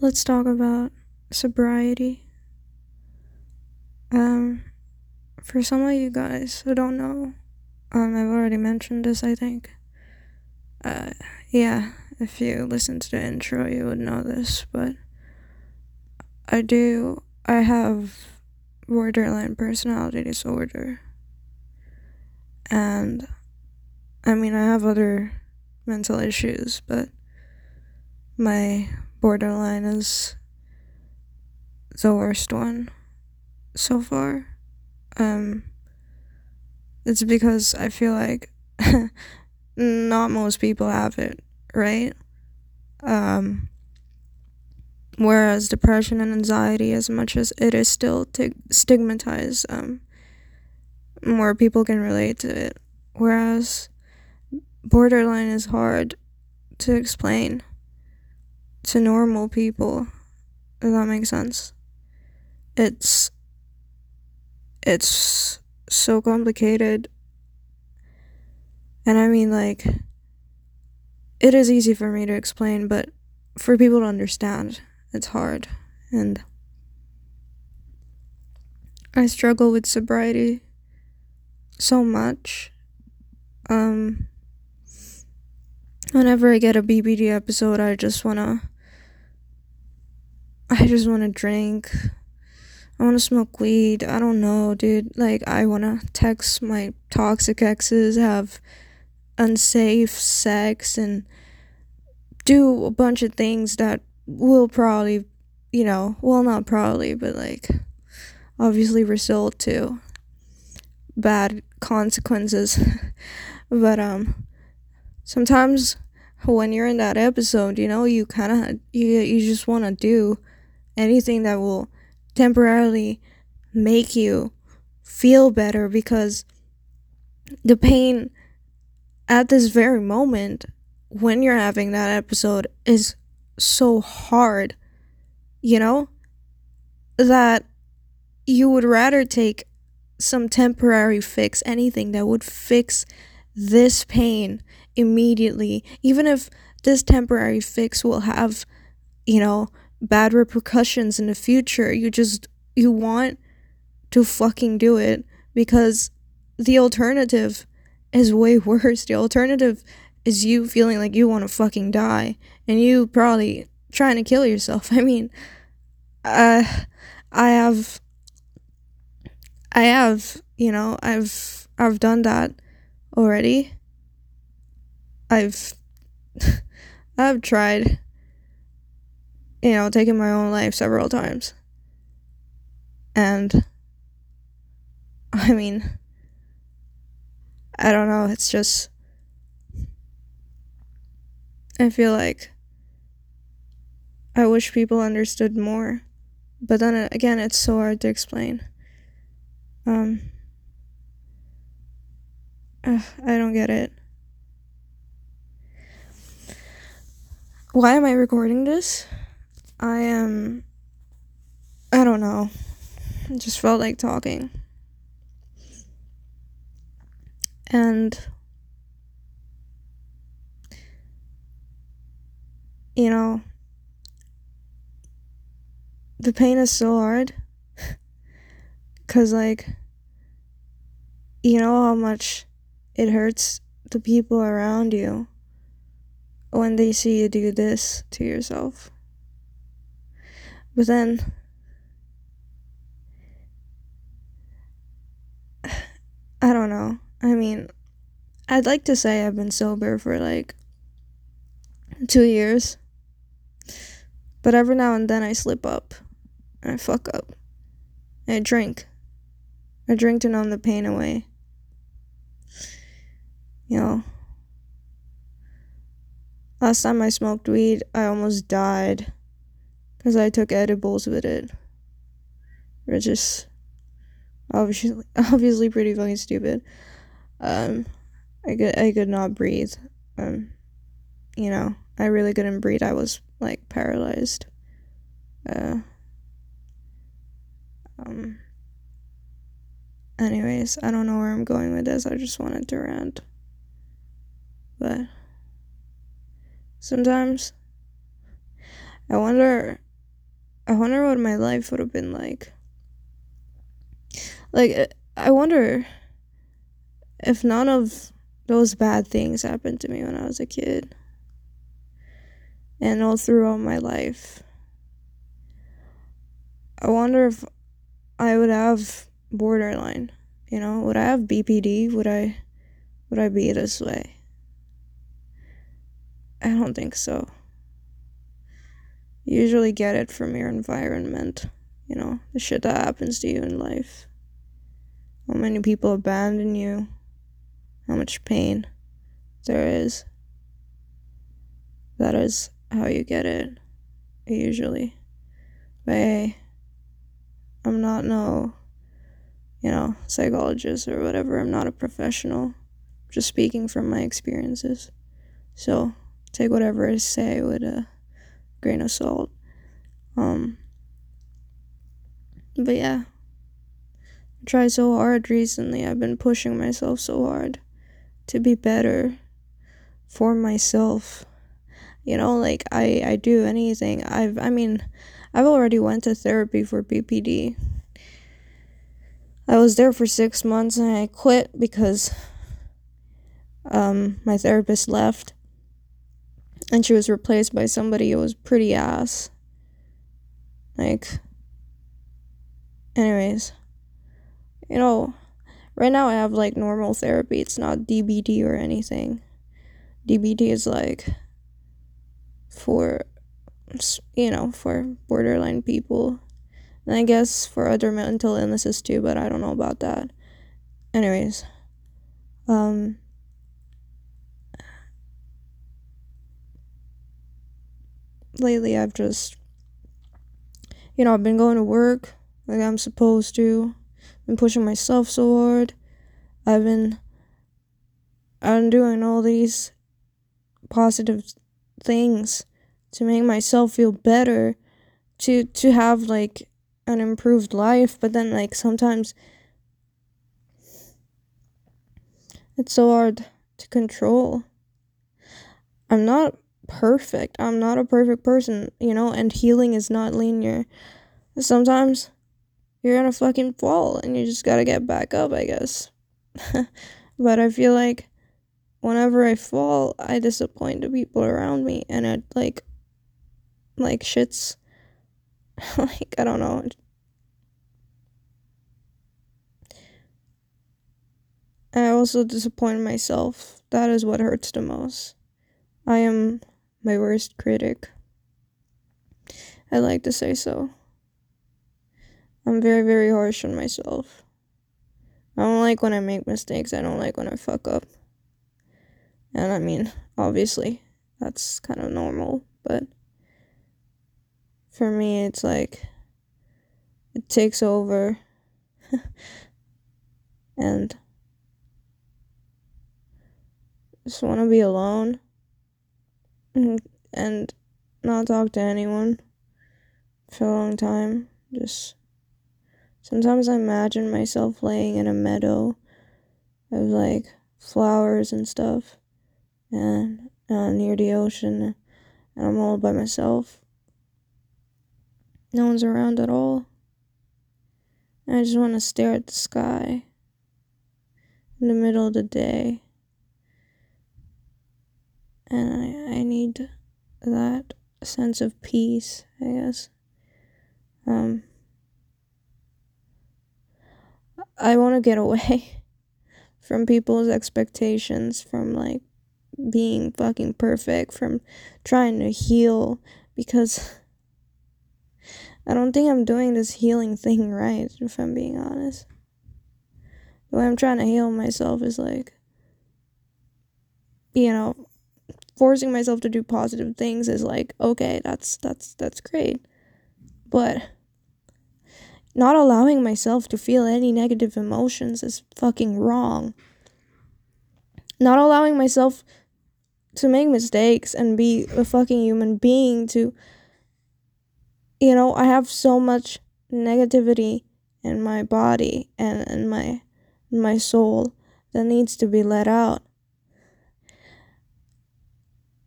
let's talk about sobriety. Um, for some of you guys who don't know, um, I've already mentioned this, I think. Uh, yeah, if you listen to the intro, you would know this, but I do, I have borderline personality disorder. And I mean, I have other mental issues, but my borderline is the worst one so far. Um, it's because I feel like not most people have it, right? Um, whereas depression and anxiety, as much as it is still t- stigmatized, um, more people can relate to it. Whereas borderline is hard to explain to normal people, if that makes sense. It's it's so complicated. And I mean like it is easy for me to explain, but for people to understand, it's hard. And I struggle with sobriety so much. Um whenever I get a BPD episode, I just want to I just want to drink. I want to smoke weed. I don't know, dude. Like, I want to text my toxic exes, have unsafe sex, and do a bunch of things that will probably, you know, well, not probably, but like, obviously result to bad consequences. but, um, sometimes when you're in that episode, you know, you kind of, you, you just want to do anything that will temporarily make you feel better because the pain at this very moment when you're having that episode is so hard, you know, that you would rather take some temporary fix, anything that would fix this pain immediately, even if this temporary fix will have, you know, bad repercussions in the future. You just you want to fucking do it because the alternative is way worse. The alternative is you feeling like you want to fucking die and you probably trying to kill yourself. I mean, uh I have I have, you know, I've I've done that already. I've I've tried you know, taken my own life several times. And I mean, I don't know, it's just I feel like I wish people understood more. But then again, it's so hard to explain. Um uh, I don't get it. Why am I recording this? I am. I don't know. I just felt like talking. And. You know. The pain is so hard. Because, like. You know how much it hurts the people around you when they see you do this to yourself. But then I don't know. I mean, I'd like to say I've been sober for like 2 years. But every now and then I slip up and I fuck up. And I drink. I drink to numb the pain away. You know. Last time I smoked weed, I almost died because I took edibles with it. Which is obviously obviously pretty fucking stupid. Um, I could I could not breathe. Um, you know, I really couldn't breathe. I was like paralyzed. Uh. Um. Anyways, I don't know where I'm going with this. I just wanted to rant. But sometimes I wonder I wonder what my life would have been like. Like, uh, I wonder if none of those bad things happened to me when I was a kid and all throughout my life. I wonder if I would have borderline, you know, would I have BPD? Would I would I be this way? I don't think so. You usually get it from your environment, you know, the shit that happens to you in life. How many people abandon you, how much pain there is. That is how you get it, usually. But hey, I'm not no, you know, psychologist or whatever. I'm not a professional. I'm just speaking from my experiences. So take whatever I say with a grain of salt. Um, but yeah, I tried so hard recently. I've been pushing myself so hard to be better for myself. You know, like I I do anything. I've I mean, I've already went to therapy for BPD. I was there for 6 months and I quit because um my therapist left and she was replaced by somebody who was pretty ass. Like, anyways, you know, right now I have like normal therapy. It's not DBT or anything. DBT is like for, you know, for borderline people. And I guess for other mental illnesses too, but I don't know about that. Anyways, um, lately I've just you know, I've been going to work like I'm supposed to. Been pushing myself so hard. I've been I'm doing all these positive things to make myself feel better to to have like an improved life, but then like sometimes it's so hard to control. I'm not perfect. I'm not a perfect person, you know, and healing is not linear. Sometimes you're gonna fucking fall and you just gotta get back up, I guess. but I feel like whenever I fall, I disappoint the people around me and it like like shit's like I don't know. I also disappoint myself. That is what hurts the most. I am my worst critic. I like to say so. I'm very, very harsh on myself. I don't like when I make mistakes. I don't like when I fuck up. And I mean, obviously, that's kind of normal, but for me, it's like it takes over. and just want to be alone and not talk to anyone for a long time. Just sometimes I imagine myself laying in a meadow of like flowers and stuff and uh, near the ocean and I'm all by myself. No one's around at all. I just want to stare at the sky in the middle of the day and I, I need that sense of peace, I guess. Um, I want to get away from people's expectations, from like being fucking perfect, from trying to heal, because I don't think I'm doing this healing thing right, if I'm being honest. The way I'm trying to heal myself is like, you know, forcing myself to do positive things is like okay that's that's that's great. But not allowing myself to feel any negative emotions is fucking wrong. Not allowing myself to make mistakes and be a fucking human being to you know i have so much negativity in my body and in my in my soul that needs to be let out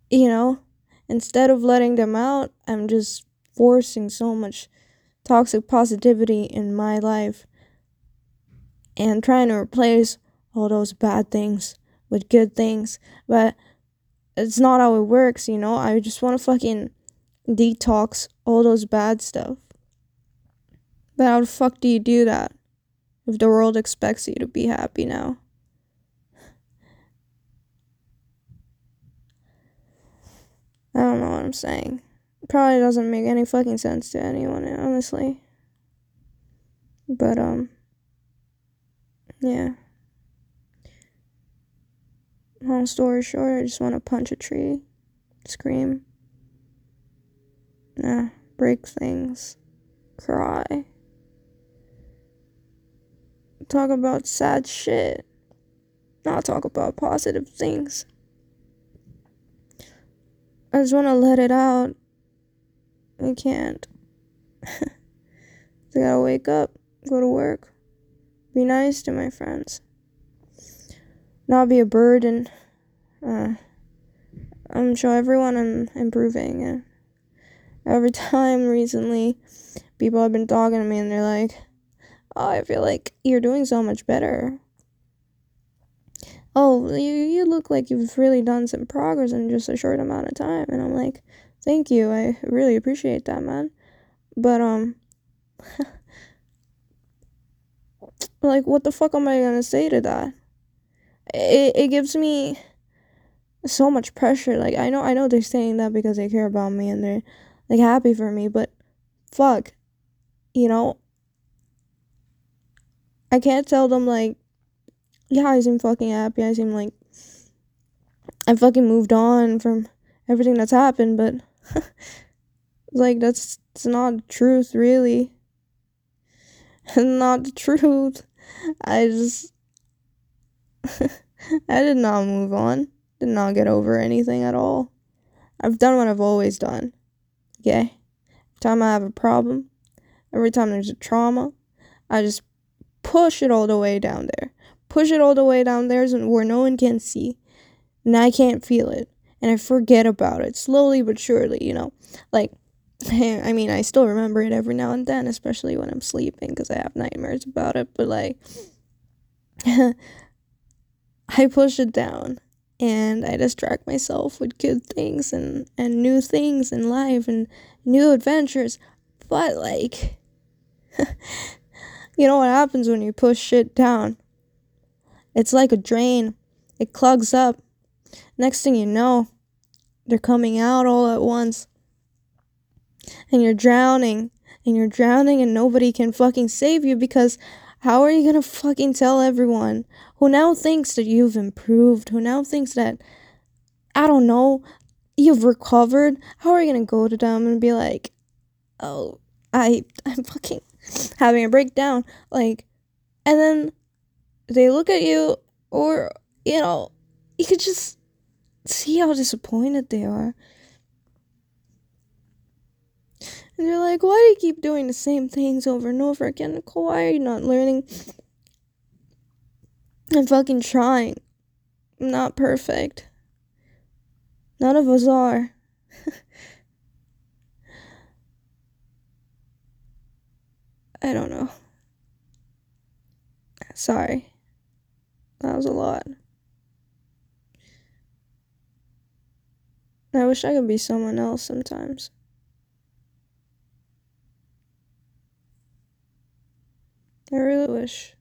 you know, instead of letting them out, I'm just forcing so much toxic positivity in my life and trying to replace all those bad things with good things. But it's not how it works, you know? I just want to fucking detox all those bad stuff. But how the fuck do you do that if the world expects you to be happy now? Don't know what I'm saying. Probably doesn't make any fucking sense to anyone, honestly. But, um, yeah. Long story short, I just want to punch a tree, scream, nah, break things, cry, talk about sad shit, not talk about positive things. I just want to let it out. I can't. I gotta wake up, go to work, be nice to my friends, not be a burden. Uh, I'm show everyone I'm improving. And every time recently, people have been talking to me and they're like, "Oh, I feel like you're doing so much better." Oh, you, you look like you've really done some progress in just a short amount of time. And I'm like, thank you. I really appreciate that, man. But, um, like, what the fuck am I gonna say to that? It, it gives me so much pressure. Like, I know, I know they're saying that because they care about me and they're, like, happy for me, but fuck, you know, I can't tell them, like, yeah, I seem fucking happy. I seem like I fucking moved on from everything that's happened, but like that's it's not the truth, really. not the truth. I just I did not move on. Did not get over anything at all. I've done what I've always done. Okay? Every time I have a problem, every time there's a trauma, I just push it all the way down there push it all the way down there where no one can see, and I can't feel it, and I forget about it slowly but surely, you know, like. I mean, I still remember it every now and then, especially when I'm sleeping because I have nightmares about it. But like, I push it down and I distract myself with good things and, and new things in life and new adventures. But like, you know what happens when you push shit down? It's like a drain, it clogs up. Next thing you know, they're coming out all at once. And you're drowning, and you're drowning, and nobody can fucking save you because how are you gonna fucking tell everyone who now thinks that you've improved, who now thinks that, I don't know, you've recovered? How are you gonna go to them and be like, oh, I, I'm fucking having a breakdown? Like, and then they look at you, or, you know, you could just see how disappointed they are. And they're like, why do you keep doing the same things over and over again? Nicole, why are you not learning? I'm fucking trying. I'm not perfect. None of us are. I don't know. Sorry. That was a lot. I wish I could be someone else sometimes. I really wish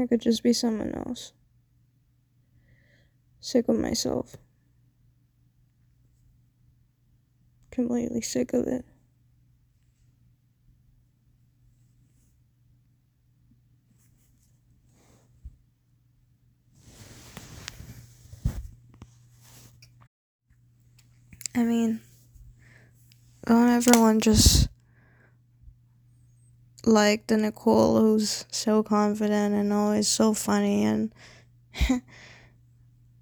I could just be someone else. Sick of myself. Completely sick of it. I mean, don't everyone just like the Nicole who's so confident and always so funny and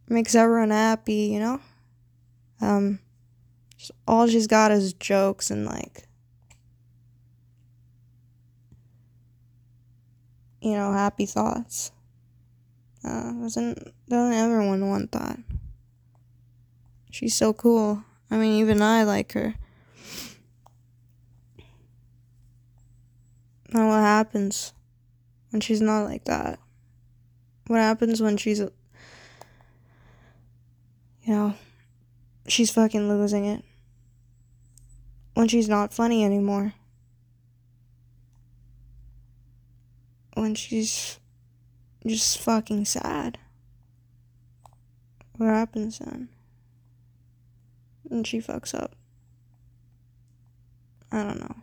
makes everyone happy, you know? Um, all she's got is jokes and like, you know, happy thoughts. Uh, doesn't doesn't everyone want that? She's so cool. I mean, even I like her. Now, what happens when she's not like that? What happens when she's, you know, she's fucking losing it? When she's not funny anymore? When she's just fucking sad? What happens then? And she fucks up. I don't know.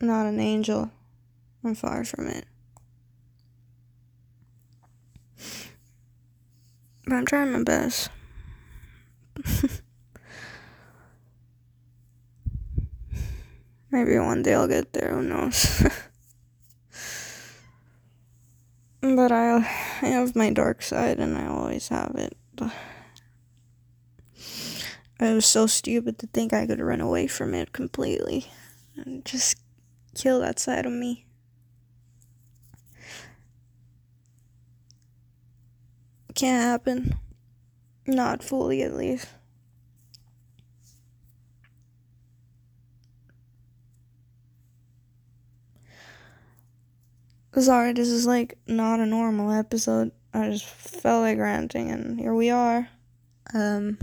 not an angel. I'm far from it. But I'm trying my best. Maybe one day I'll get there, who knows? but I have my dark side and I always have it. I was so stupid to think I could run away from it completely and just kill that side of me. Can't happen. Not fully, at least. Sorry, this is like not a normal episode. I just felt like ranting, and here we are. Um.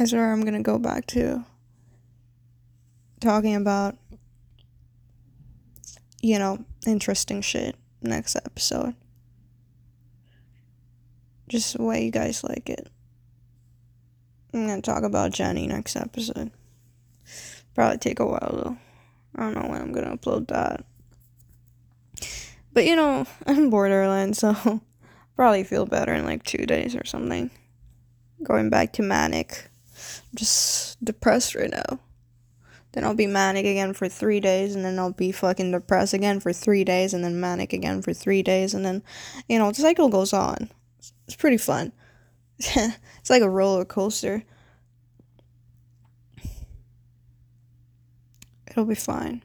I swear I'm gonna go back to talking about, you know, interesting shit next episode. Just the way you guys like it. I'm gonna talk about Jenny next episode. Probably take a while though. I don't know when I'm gonna upload that. But you know, I'm borderline, so probably feel better in like two days or something. Going back to manic I'm just depressed right now. Then I'll be manic again for three days, and then I'll be fucking depressed again for three days, and then manic again for three days, and then, you know, the cycle goes on. It's pretty fun. it's like a roller coaster. It'll be fine.